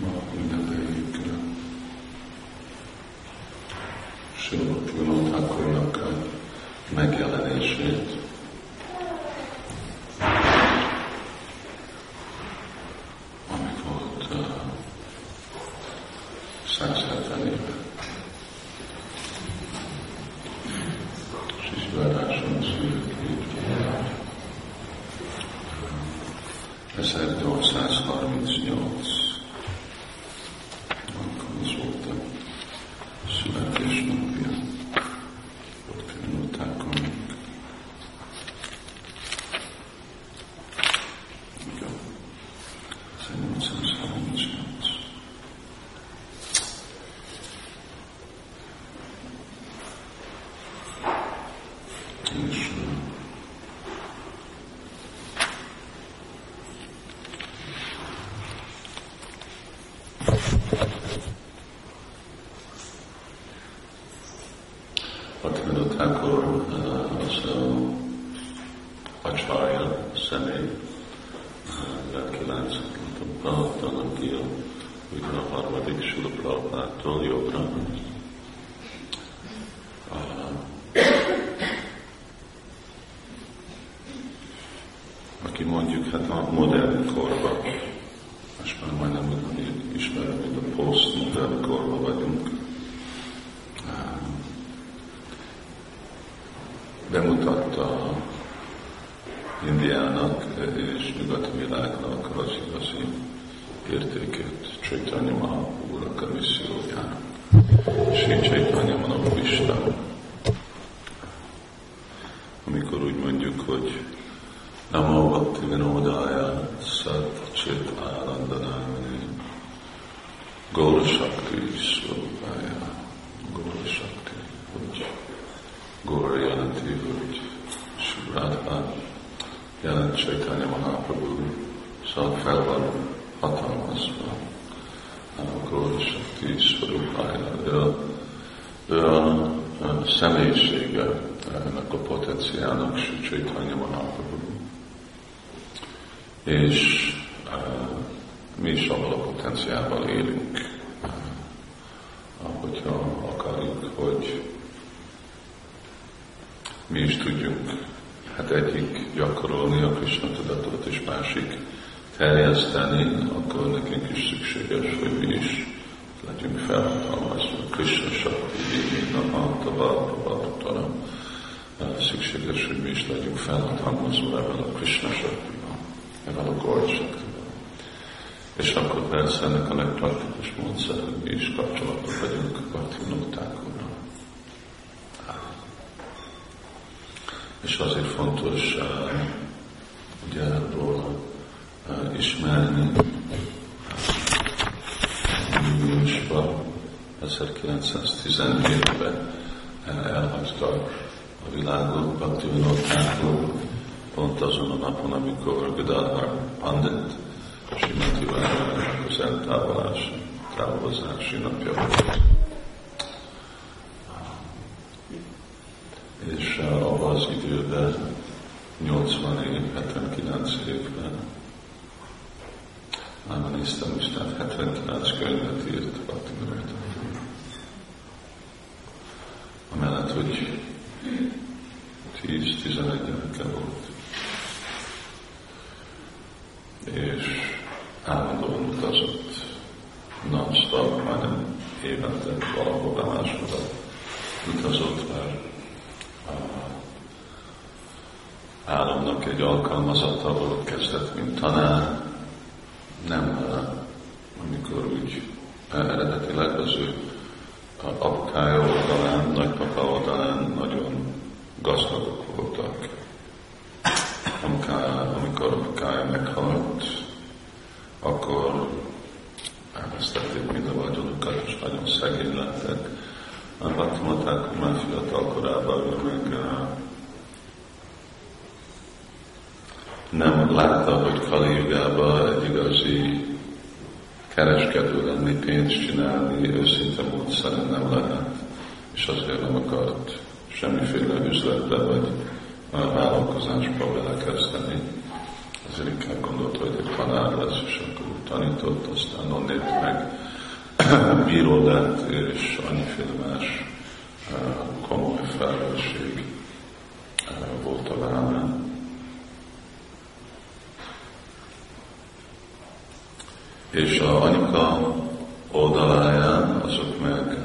ma ünnepeljük Sőt, Thakurnak a megjelenését. akkor az acsarja személy, kilenc, talán ki a, ugye a harmadik Sula jobbra. Aki mondjuk hát a modern korban, most már majdnem úgy ismerem, mint a post-modern korban vagyunk, bemutatta Indiának és nyugati világnak az igazi értékét Csaitanya Mahaprabhu-nak a missziójának. Sri Csaitanya Manapista, amikor úgy mondjuk, hogy Namo Bhakti Vinodaya Sat Chit Arandanamani Gaura Shakti Svabhaya Gaura Shakti, hogy Góra jelenti, hogy Subradha jelent Chaitanya Mahaprabhu, szóval fel van hatalmazva Góra Shakti Svarupája. Ő a, ő a, személyisége ennek a potenciálnak Sri Chaitanya Mahaprabhu. És uh, mi is avval a potenciálval élünk, uh, hogyha akarjuk, hogy mi is tudjunk hát egyik gyakorolni a Krishna tudatot, és másik terjeszteni, akkor nekünk is szükséges, hogy mi is legyünk felhatalmazva. Krishna Shakti, Divina, Antava, Szükséges, hogy mi is felhatalmazva ebben a Krishna shakti ebben a Gord És akkor persze ennek a legpraktikus módszer, hogy mi is kapcsolatban vagyunk Bhakti és azért fontos uh, ugye róla uh, ismerni. Júniusban, 1917-ben elhagytak a világot Bhaktivinodákról, pont azon a napon, amikor Gadadhar Pandit Simati Várának az eltávolási, távozási napja volt. és abban az időben, 80 év, 79 évben, már néztem Isten 79 könyvet írt Bhakti Amellett, hogy 10-11 gyereke volt. És állandóan utazott non-stop, majdnem évente valahol máshova utazott, mert államnak egy alkalmazata volt kezdett, mint tanár, nem amikor úgy eredetileg az ő apukája oldalán, nagypapa oldalán nagyon gazdagok voltak. Apukája, amikor apukája meghalt, akkor elvesztették mind a vagyonukat, és nagyon szegény lettek. Azt mondták, hogy már fiatal korában meg nem látta, hogy Kali Jugában egy igazi kereskedő lenni, pénzt csinálni, őszinte módszeren nem lehet, és azért nem akart semmiféle üzletbe vagy vállalkozásba belekezdeni. Ezért inkább gondolta, hogy egy tanár lesz, és akkor tanított, aztán onnét meg bíró lett, és annyiféle más komoly felelősség volt a vállán. És a anyuka oldaláján, azok meg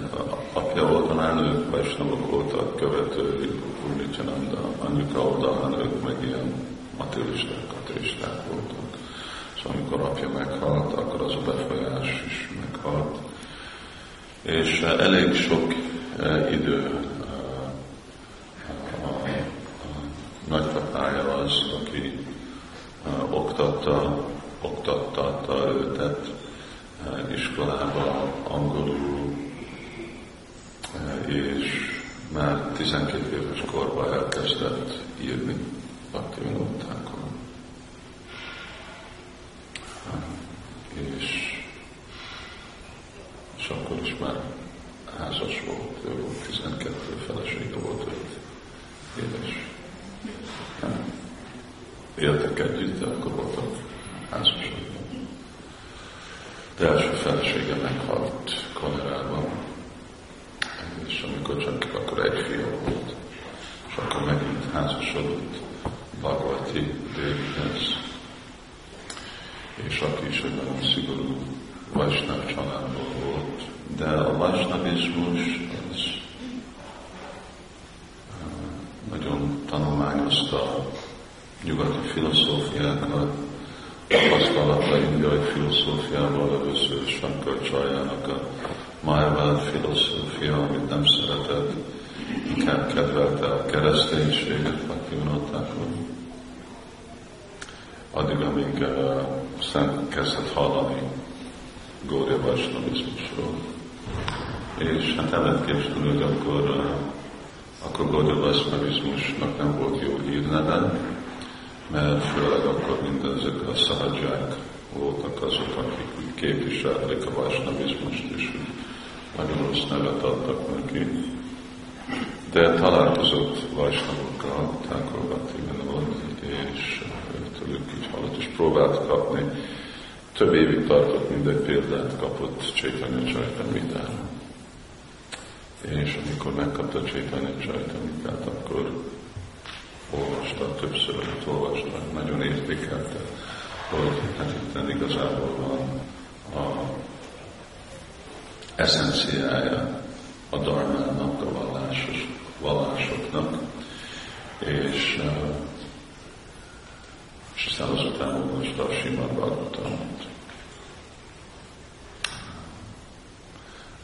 apja oldalán ők Vajsnavok voltak követői, de anyuka oldalán ők meg ilyen materialisták, ateisták voltak. Szóval amikor apja meghalt, akkor az a befolyás is meghalt. És elég sok eh, idő Kajita. Addig, amíg uh, aztán kezdett hallani Gória Vajsnavizmusról. És hát el lehet hogy akkor, uh, akkor Gória Vajsnavizmusnak nem volt jó hírneve, mert főleg akkor mindezek a szahadzsák voltak azok, akik úgy képviselték a vásnavizmust, és úgy nagyon rossz nevet adtak neki. De találkozott vásnavokkal, tákolgatni volt, hallott, és próbált kapni. Több évig tartott, mindegy példát kapott Csaitanya Csajtamitára. És amikor megkapta Csaitanya Csajtamikát, akkor olvasta, többször olvasta, nagyon értékelte, hogy hát itt igazából van a eszenciája a darmának, a vallásos, vallásoknak, és, és azután olvasta a Simad Bhagavatamot.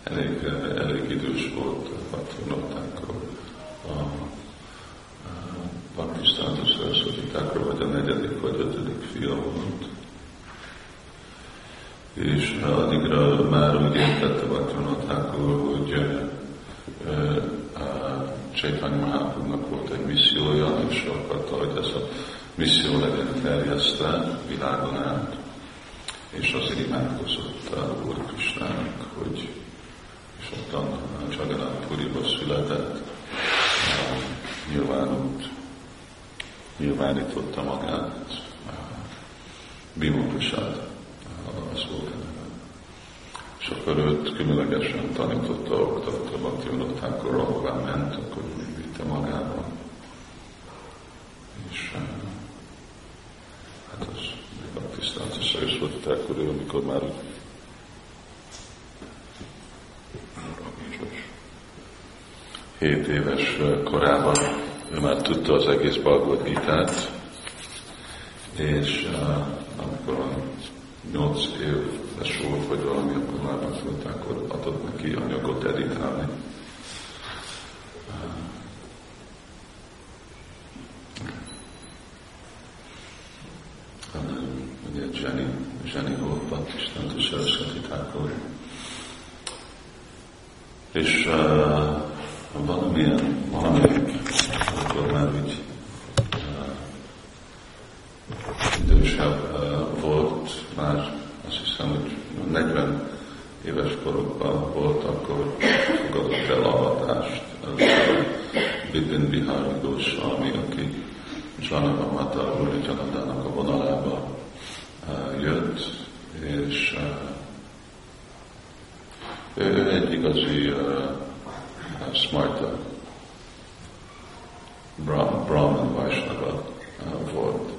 Elég, elég idős volt a patronottákkal a Pakisztántól Saraswati vagy a negyedik vagy ötödik fia volt. És addigra már úgy értette Bhaktivinoda Thakur, hogy Csaitanya Mahaprabhu-nak volt egy missziója, és akarta, hogy ez a terjesztve világon át. És azért imádkozott a Úr Krisnának, hogy és ottan Csaganát Puriba született, nyilvánult nyilvánította magát, Bimopusát, az volt a neve. És akkor őt különlegesen tanította, oktatta Bhaktivinoda akkor ahová ment, akkor vitte magával. És eh, hát az Akkor ő, amikor már hét éves korában ő már tudta az egész Bhagavad Gita-t, és uh, amikor nyolc éves volt, vagy valami, akkor már megfogták, akkor adott neki anyagot editálni. Ugye Jenny, Jenny volt Baptistán, Saraswati Thakur. És uh, valamilyen, valamelyik akkor már úgy uh, idősebb uh, volt, már azt hiszem, hogy 40 éves korokban volt, akkor fogadott el avatást. Bidin Bihari Goswami, aki Janava Mata Uri Janadának a vonalába uh, jött, és ő, ő egy igazi uh, smarta Brahman Vaisnava uh, volt.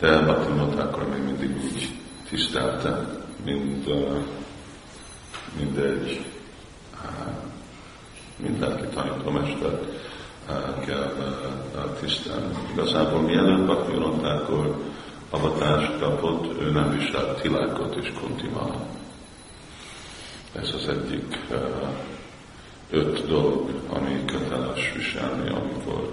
De Bhaktivinoda akkor még mindig úgy tisztelte, mint, mint egy uh, mint lelki tanítómester uh, kell tisztelni. Igazából mielőtt Bhaktivinoda akkor avatást kapott, ő nem viselt tilákot és kuntimát. Ez az egyik uh, öt dolog, ami köteles viselni, amikor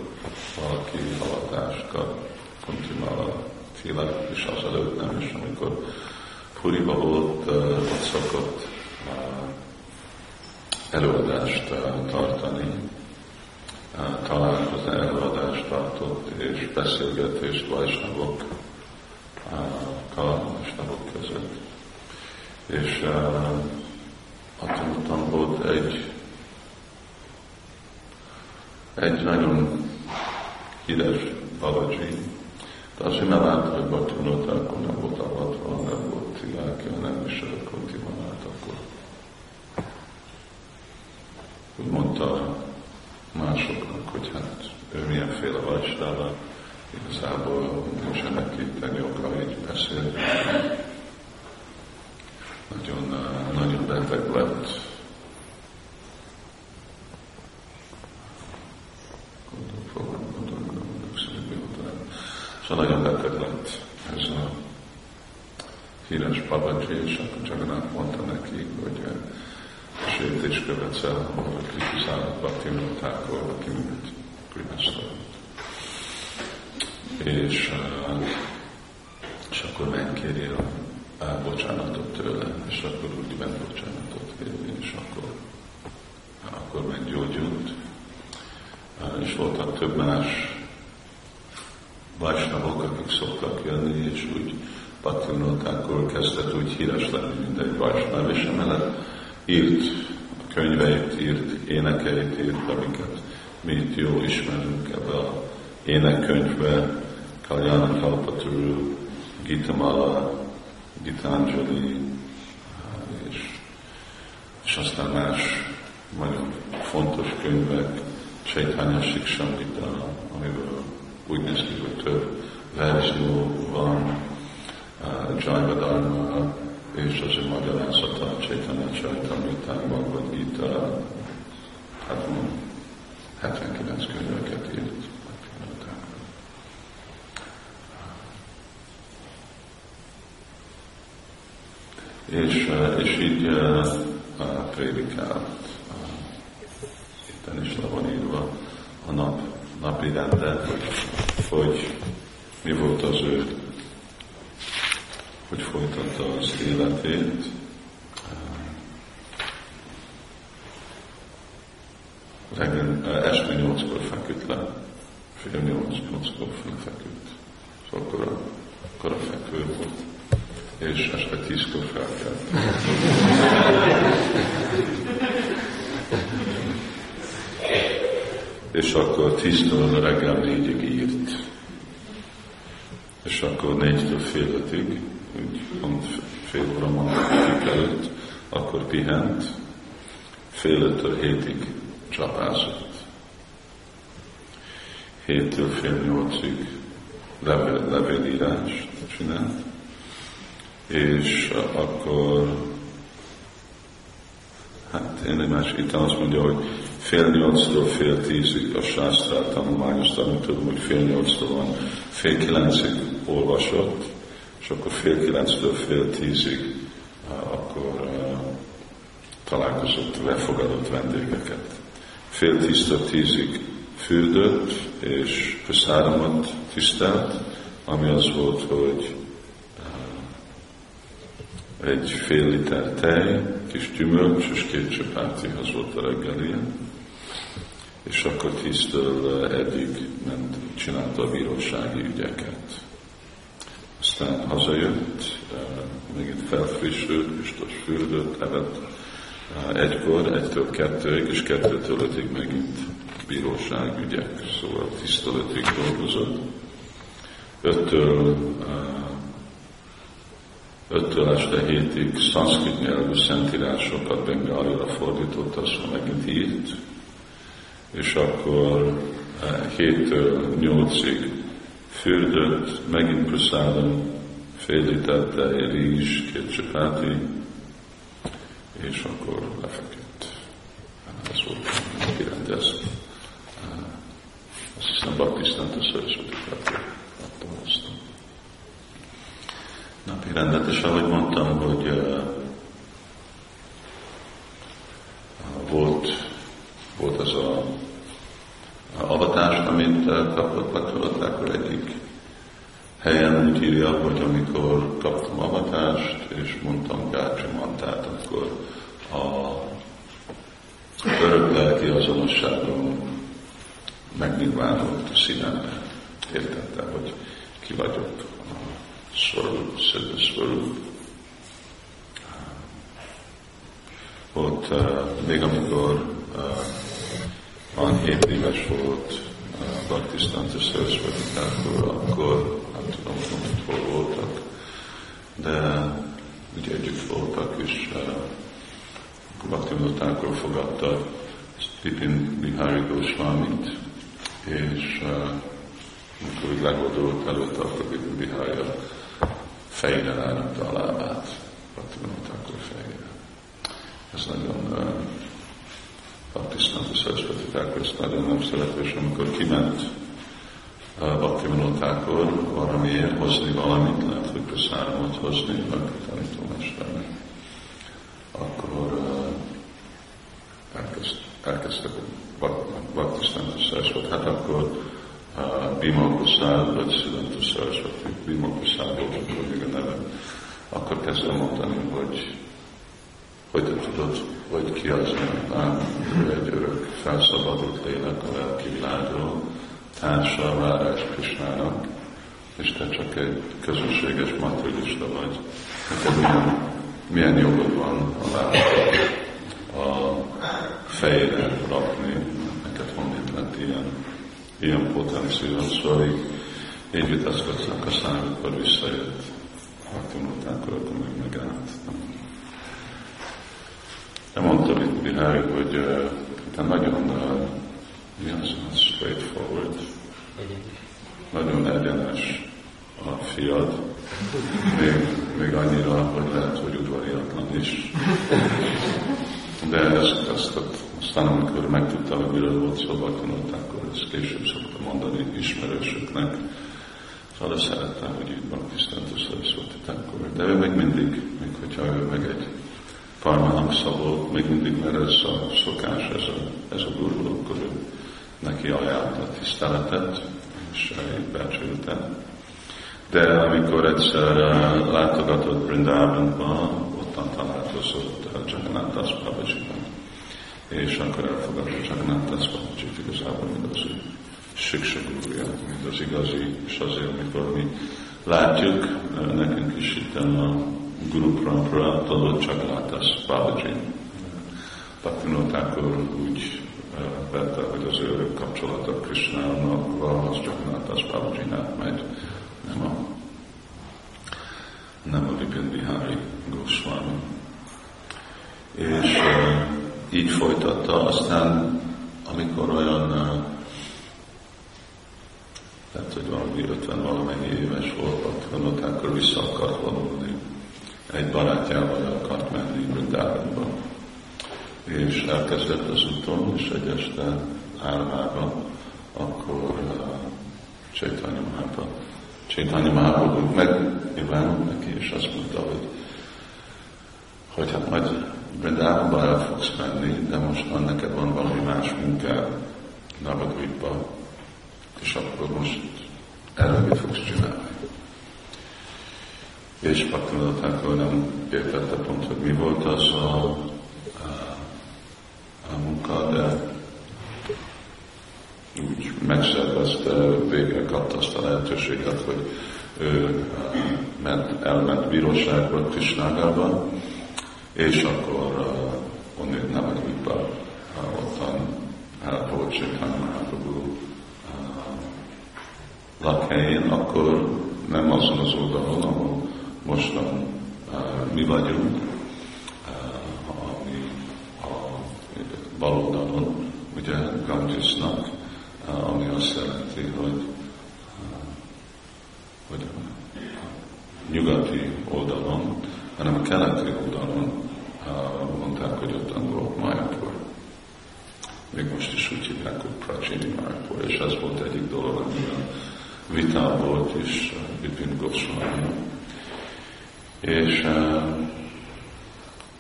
valaki avatást kap, kuntimala tilak, és az előtt nem is, amikor Puriba volt, uh, ott szokott uh, előadást uh, tartani, találkozni, előadást tartott, és beszélgetést vajsnagok kalandosnagok között. És uh, ott volt egy, egy nagyon híres Babaji, de azért nem állt, hogy Batunota akkor nem volt avatva, nem volt tilákja, nem viselt kontimanát akkor. Úgy mondta másoknak, hogy hát ő milyenféle vajstára, igazából nincsenek itt oka így beszélni. Nagyon, nagyon beteg lett. Szóval nagyon beteg lett ez a híres Babaji, és akkor Jagannath mondta neki, hogy sértés követsz el, Bhakti Minotákor, aki mint Kripasztalat és, és akkor megkéri a, a bocsánatot tőle, és akkor úgy ment bocsánatot kérni, és akkor, akkor meggyógyult. És voltak több más vajsnavok, akik szoktak jönni, és úgy Patinoltákor kezdett úgy híres lenni, mint egy vajsnav, és emellett írt könyveit, írt énekeit, írt, amiket mi itt jól ismerünk ebbe a énekkönyvbe, Kalyana Kalpaturu, Gitamala, Gitanjali, és, és aztán más nagyon fontos könyvek, Chaitanya Siksamrita, amiből úgy néz ki, hogy több verzió van, uh, Jaiva Dharma, és az ő magyarázata, Chaitanya Chaitamrita, Bhagavad Gita, hát 79 könyveket írt. és, eh, és így uh, prédikált. Itten is le van írva a nap, napi rende, hogy, hogy mi volt az ő, folytatta az életét. Reggel, este nyolckor feküdt le, fél nyolc, nyolckor feküdt. Szóval akkor a, akkor a fekvő volt és este tízkor felkelt. és akkor tíztől reggel négyig írt. És akkor négytől fél ötig, úgy pont fél óra mondatik előtt, akkor pihent, fél öttől hétig csapázott. Héttől fél nyolcig levél, levélírást csinált, és akkor hát én más itt azt mondja, hogy fél nyolctól fél tízig a sásztrát tanulmányoztam, tudom, hogy fél nyolctól van, fél kilencig olvasott, és akkor fél kilenctől fél tízig akkor találkozott, befogadott vendégeket. Fél tíztől tízig fürdött, és köszáramat tisztelt, ami az volt, hogy egy fél liter tej, kis gyümölcs és két csöpártihoz volt a reggelie, és akkor tíztől eddig ment, csinálta a bírósági ügyeket. Aztán hazajött, megint felfrissült, biztos fürdött, evett egykor, egytől kettőig, és kettőtől ötig megint bíróság ügyek, szóval tisztől ötig dolgozott. Öttől öttől este hétig szanszkrit nyelvű szentírásokat bengalira fordította, szóval megint írt, és akkor eh, héttől nyolcig fürdött, megint prasádom, fél liter tej, rizs, két csapáti, és akkor lefeküdt. Ez volt kirendezve. Eh, azt hiszem, Baktisztánta Szörösvati adtam azt napi rendet, és ahogy mondtam, hogy uh, volt, volt az a, a avatást, amit uh, kapott Baktalattákor egyik helyen úgy írja, hogy amikor kaptam avatást, és mondtam Gácsi Mantát, akkor a örök lelki azonosságom megnyilvánult a szívemben. Értette, hogy ki vagyok, Swarup, Siddha Swarup. Ott uh, még amikor uh, van 7 éves volt uh, Bhaktisztanta Saraswati akkor, nem tudom, hogy hol voltak, de ugye együtt voltak, és uh, Bhaktivinoda fogadta Pipin Bihari Goswamit, és uh, amikor úgy legoldult előtte, akkor Bihari fejre rárakta a lábát, Bhaktivinoda akkor fejére. Ez nagyon uh, Bhaktisztanta Sarasvati Thakur ezt nagyon nem szerető, és amikor kiment uh, Bhaktivinodákor valamiért hozni valamit, lehet, hogy prasármot hozni, meg tanítómesternek, akkor elkezd, elkezdtek Bhaktisztanta Sarasvati, hát akkor Bima Prasad, vagy Szilantó Sarasvati, Bima Prasad volt akkor még a neve, akkor kezdtem mondani, hogy hogy te tudod, hogy ki az, nem, egy örök felszabadult lélek a lelki világról, társa Várás Krisnának, és te csak egy közösséges materialista vagy. Neked milyen, milyen jogod van a lelket a fejére rakni, neked honnét lett ilyen ilyen potenciál, szóval így, így vitaszkodtak, aztán amikor visszajött, megtanulták, akkor meg megállt. De mondta itt Bihály, hogy te nagyon, mi az, az straightforward, nagyon egyenes a fiad, még, még annyira, hogy lehet, hogy udvariatlan is. De ezt, ezt, aztán amikor megtudta, hogy miről volt szó, akkor ezt később szoktam mondani ismerősöknek, arra szerettem, hogy itt van Krisztántus Sarasvati De ő még mindig, még hogyha ő meg egy Parmahamsa volt, még mindig, mert ez a szokás, ez a, ez a gurú, akkor ő neki ajánlott a tiszteletet, és becsülte. De amikor egyszer uh, látogatott Brindavanba, ottan találkozott Jagannath Das és akkor nem tesz Babacsit igazából, mint az ő siksagúrja, mint az igazi, és azért, amikor mi látjuk, nekünk is itt a Guru Parampara adott csak látasz Babaji. Bhaktivinoda úgy vette, hogy az ő kapcsolata Krishnának az csak látasz Babajinál megy, nem a nem a Vipin Bihari Goswami. És így folytatta, aztán amikor olyan lehet, hogy valami 50 valamennyi éves volt, akkor akkor vissza akart vonulni. Egy barátjával akart menni Brindávonba. És elkezdett az úton, és egy este álmában, akkor Csaitanya Mahába, Csaitanya Mahába megnyilvánult neki, és azt mondta, hogy, hogy hát majd Brindávonba el fogsz menni, de most már neked van valami más munkád Navadvipba, és akkor most erre mit fogsz csinálni? És Paktanadatánkról nem értette pont, hogy mi volt az a, a, a munka, de úgy megszervezte, végre kapta azt a lehetőséget, hogy ő ment, elment bíróságba, Krisnágába, és akkor uh, onnét Navadvipa uh, ottan uh, volt Chaitanya uh, lakhelyén, akkor nem azon az oldalon, ahol mostan mi vagyunk, ami a bal oldalon, ugye Gangesnak, ami azt jelenti, hogy, hogy nyugati hanem a keleti oldalon mondták, hogy ott volt Mayapur. Még most is úgy hívják, hogy Prachini Mayapur, és ez volt egyik dolog, ami a vitá volt is Bipin Goswami. És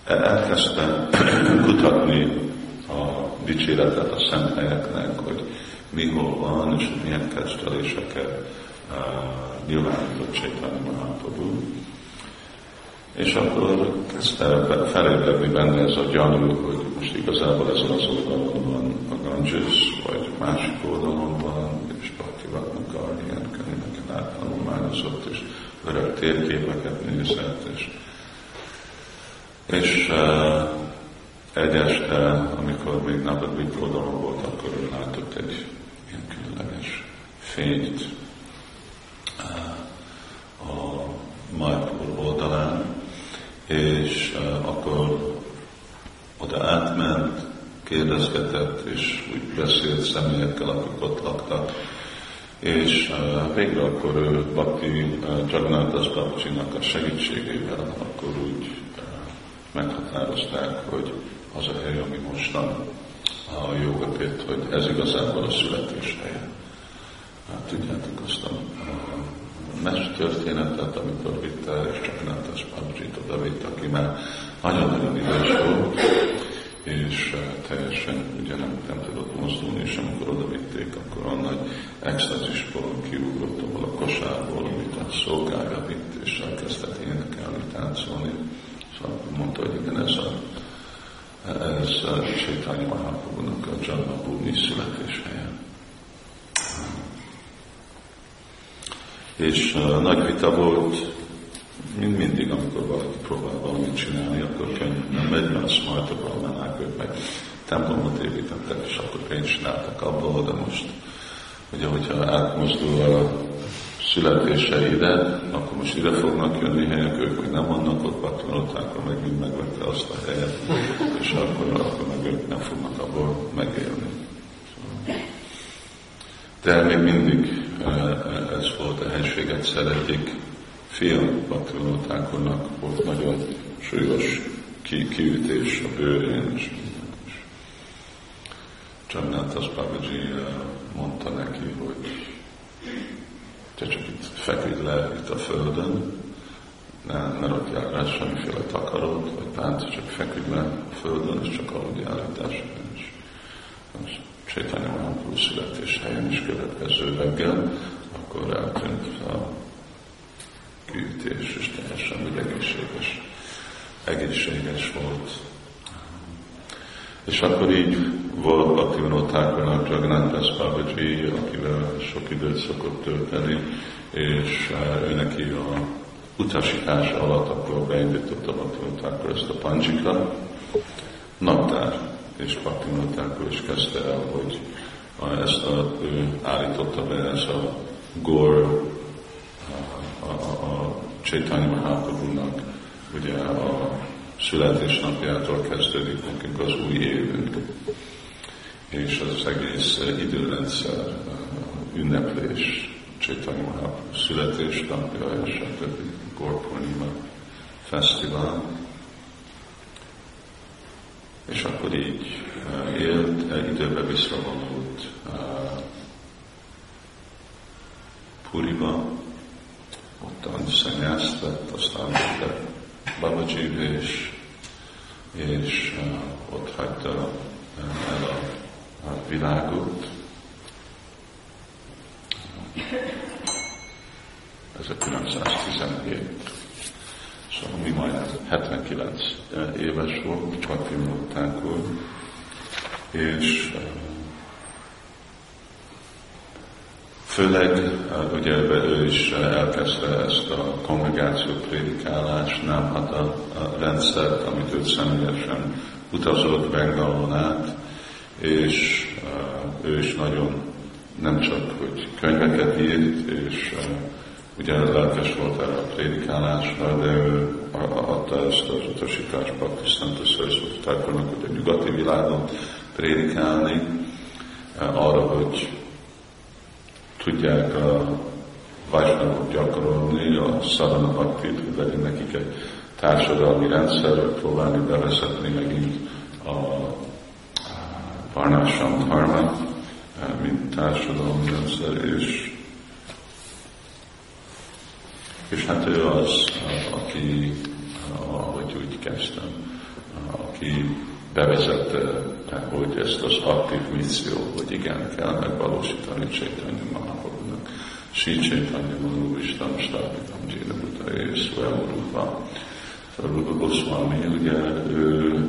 elkezdtem kutatni a dicséretet a szent helyeknek, hogy mi hol van, és milyen kezdeléseket nyilvánított Csaitanya Mahaprabhu. És akkor kezdte felébredni benne ez a gyanú, hogy most igazából ezen az oldalon van a Ganges, vagy másik oldalon van, és Bhakti Vatnakar ilyen könyveket áttanulmányozott, és öreg térképeket nézett, és, és uh, egy este, amikor még Navadvip oldalon volt, akkor ő látott egy ilyen különleges fényt uh, a Majpur oldalán, és uh, akkor oda átment, kérdezgetett, és úgy beszélt személyekkel, akik ott laktak, és uh, végre akkor ő Bhakti uh, Jagannath Babcsinak a segítségével akkor úgy uh, meghatározták, hogy az a hely, ami mostan a jogapét, hogy ez igazából a születés helye. Hát, tudjátok azt a, mes történetet, amikor vitte, és csak tesz Babcsit oda vitt, aki már nagyon-nagyon idős volt, és uh, teljesen ugye nem, nem tudott mozdulni, és amikor oda vitték, akkor a nagy extázisból kiugrott abból a kosárból, amit a szolgája vitt, és elkezdett énekelni, táncolni. Szóval mondta, hogy igen, ez a ez a Sétányi Mahaprabhu-nak a Janmabhumi születéshelye. És uh, nagy vita volt, mind mindig, amikor valaki próbál valamit csinálni, akkor könnyen megy, mert a szmartok almanák ők meg templomot építettek, és akkor pénzt csináltak abból, de most ugye, hogyha átmozdul a születése ide, akkor most ide fognak jönni helyek, ők még nem vannak ott, akkor meg mind megvette azt a helyet, és akkor, akkor meg ők nem fognak abból megélni. De még mindig eh, ez volt a helységet szeretik, fia baktilótákornak volt nagyon súlyos ki, kiütés a bőrén, és Csannátas Babaji eh, mondta neki, hogy te csak itt feküdj le itt a földön, ne, ne rakjál rá semmiféle takarót, vagy pánt, csak feküdj le a földön, és csak aludjál itt és most Csaitanya Mahaprabhu születés helyen is következő reggel, akkor eltűnt a kiütés, és teljesen úgy egészséges, egészséges volt. És akkor így volt Bhaktivinoda Thakurnak Jagannath Babaji, akivel sok időt szokott tölteni, és ő neki a utasítása alatt akkor beindította Bhaktivinoda Thakur ezt a Panjika naptár, és Bhaktivinoda Thakur is kezdte el, hogy ezt a, ő állította be, ez a Gor a, a, a Chaitanya Mahaprabhu-nak ugye a születésnapjától kezdődik nekünk az új évünk. És az egész időrendszer, ünneplés, Chaitanya Mahaprabhu születésnapja és a többi Gorpurnima fesztivál. És akkor így élt, időbe visszavonult Puriba, szennyászt lett, aztán lett Babaji és, és ott hagyta el a, a világot. Ez a 917. Szóval mi majd 79 éves volt, csak Timottánkor, és uh, Főleg ugye ő is elkezdte ezt a kongregáció prédikálás, nem hát a, a rendszert, amit ő személyesen utazott Bengalon át, és ő is nagyon nem csak, hogy könyveket írt, és ugye lelkes volt erre a prédikálásra, de ő adta ezt az utasítást Bhaktisztánta Szarasvati hogy a nyugati világon prédikálni, arra, hogy tudják a Vajsnavok gyakorolni, a szadana bhaktit, hogy legyen nekik egy társadalmi rendszer, próbálni bevezetni megint a Varnásam Dharma, mint társadalmi rendszer, és, és hát ő az, aki, ahogy úgy kezdtem, aki bevezette, hogy ezt az aktív misszió, hogy igen, kell megvalósítani Csaitanya. Sri Chaitanya Manu Vishtam Stápitam Jina Buddha és Rupa. Rupa Goswami, ugye ő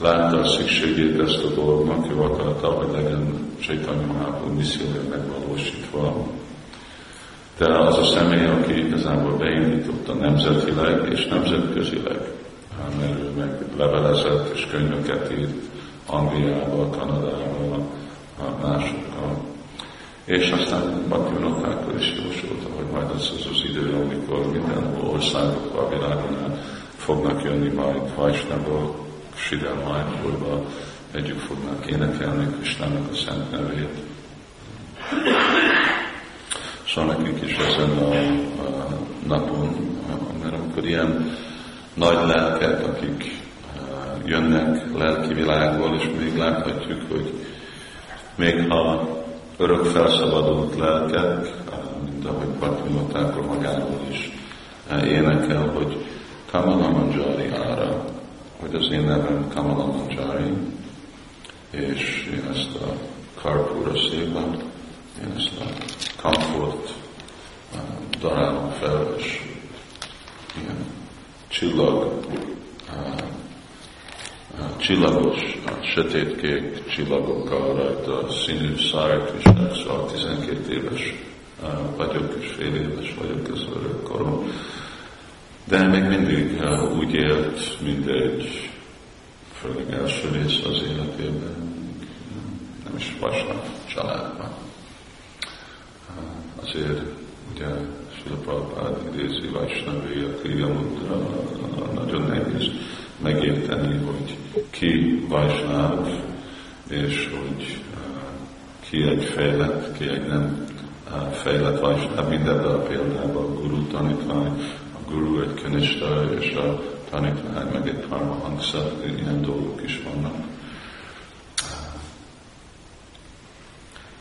látta a szükségét ezt a dolognak, ő akarta, hogy legyen Chaitanya Mahaprabhu missziója megvalósítva. De az a személy, aki igazából beindította nemzetileg és nemzetközileg, mert ő meg levelezett és könyveket írt Angliába, Kanadába, másokkal. És aztán Bhaktivinodákkal is jósolta, hogy majd az az, az idő, amikor minden országokban a világon fognak jönni majd Vajsnagok, Sidel Májpurba, együtt fognak énekelni Kisnának a szent nevét. Szóval nekünk is ezen a, a napon, mert amikor ilyen nagy lelkek, akik jönnek lelki világból, és még láthatjuk, hogy még ha örök felszabadult lelkek, mint ahogy Bhaktivinotákról magáról is énekel, hogy Kamala Manjari ára, hogy az én nevem Kamala Manjari, és én ezt a Karpura szépen, én ezt a komfort darálom fel, és ilyen csillag, csillagos, sötétkék csillagokkal rajta színű szárak és szóval 12 éves vagyok, és fél éves vagyok, ez örök korom. De még mindig úgy élt, mint egy, főleg első rész az életében, nem is vasnap családban. Azért ugye Sila Prabhupád idézi Vajsnavi, a Kriya Mudra, nagyon nehéz megérteni, hogy ki Vajsnáv, és hogy ki egy fejlett, ki egy nem fejlett Vajsnáv. Mindenben a példában a guru tanítvány, a guru egy kanista, és a tanítvány meg egy paramahansa, ilyen dolgok is vannak.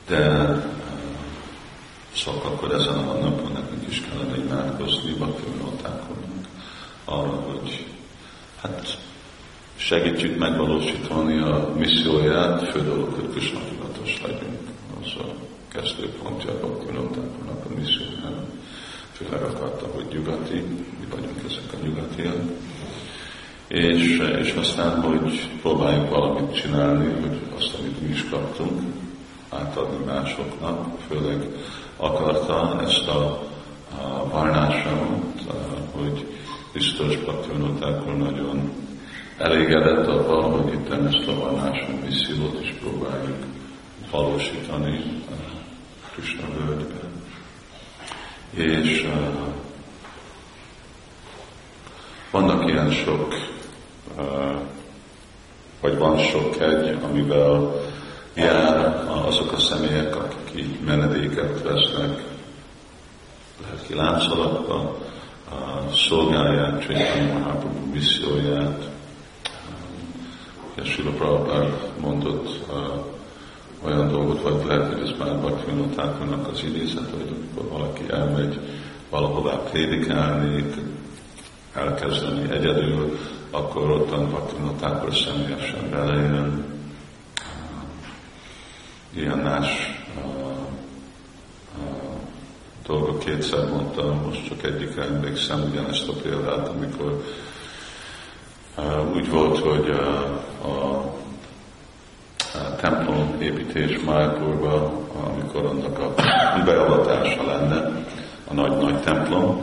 De Szóval akkor ezen a napon nekünk is kellene imádkozni baktivinotáknak arra, hogy hát segítsük megvalósítani a misszióját, fő dolog, hogy Krishna tudatos legyünk. Az a kezdőpontja a baktivinotáknak a missziójának. Főleg akarta, hogy nyugati, mi vagyunk ezek a nyugatiak. És, és aztán, hogy próbáljunk valamit csinálni, hogy azt, amit mi is kaptunk, átadni másoknak, főleg akarta ezt a, a varnásamot, hogy biztos Bhaktivinotákon nagyon elégedett abban, hogy itt ezt a varnásom missziót is próbáljuk valósítani Krishna völgyben. És uh, vannak ilyen sok, uh, vagy van sok egy, amivel jár azok a személyek, akik így menedéket vesznek lelki láncolatba, szolgálják Csaitanya Mahaprabhu misszióját. Sila Prabhupád mondott olyan dolgot, vagy lehet, hogy ez már Bhaktivinotákonak az idézet, hogy amikor valaki elmegy valahová prédikálni, elkezdeni egyedül, akkor ottan Bhaktivinotákor személyesen belejön, ilyen más dolgok kétszer mondtam, most csak egyikre emlékszem ugyanezt a példát, amikor uh, úgy volt, hogy uh, a, a templom építés Májpurba, amikor annak a beavatása lenne, a nagy-nagy templom,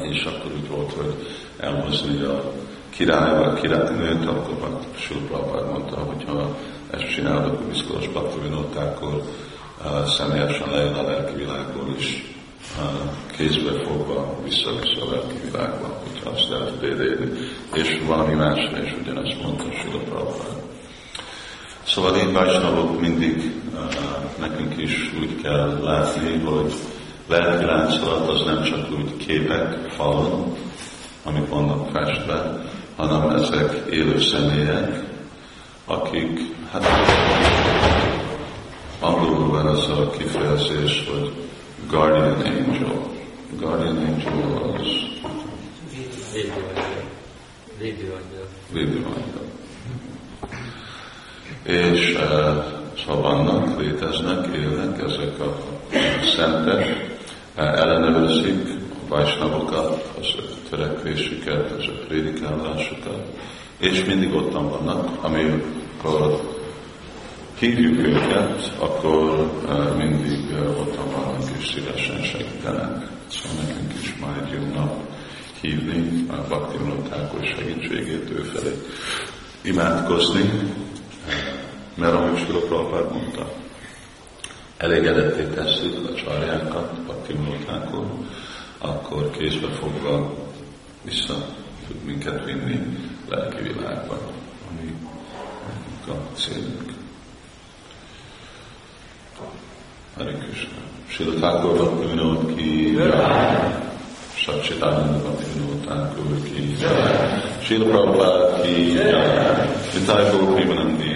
és akkor úgy volt, hogy elhozni a király vagy királynőt, akkor Sula mondta, hogyha ezt csinálod, akkor Baktavinótákkor uh, személyesen lejön a lelki világból is kézbe fogva vissza-vissza a lelki világba, hogyha azt el tud érni. És valami másra is ugyanezt mondta Sila Prabhupád. Szóval én Vajsnavok mindig nekünk is úgy kell látni, hogy lelki láncolat az nem csak úgy képek falon, amik vannak festve, hanem ezek élő személyek, akik, hát angolul van az a kifejezés, hogy guardian angel. Guardian angel az védőangyal. És uh, szóval vannak, léteznek, élnek ezek a szentek, ellenőrzik a vajsnavokat, az törekvésüket, az a prédikálásukat, és mindig ottan vannak, amikor hívjuk őket, akkor mindig ottan vannak és szívesen segítenek. Szóval nekünk is majd jönnek hívni a Bhakti Thakur segítségét ő felé imádkozni, mert ahogy Sula Prabhupád mondta, elégedetté tesszük a csarjákat, Bhakti Thakur, akkor kézbe fogva vissza tud minket vinni lelki világba, ami a célunk. Hare Krishna. Srila Thakur Bhakti Vinod ki Satchitananda Bhakti Vinod Thakur ki Srila Prabhupada ki Nitai Gaur Premanandi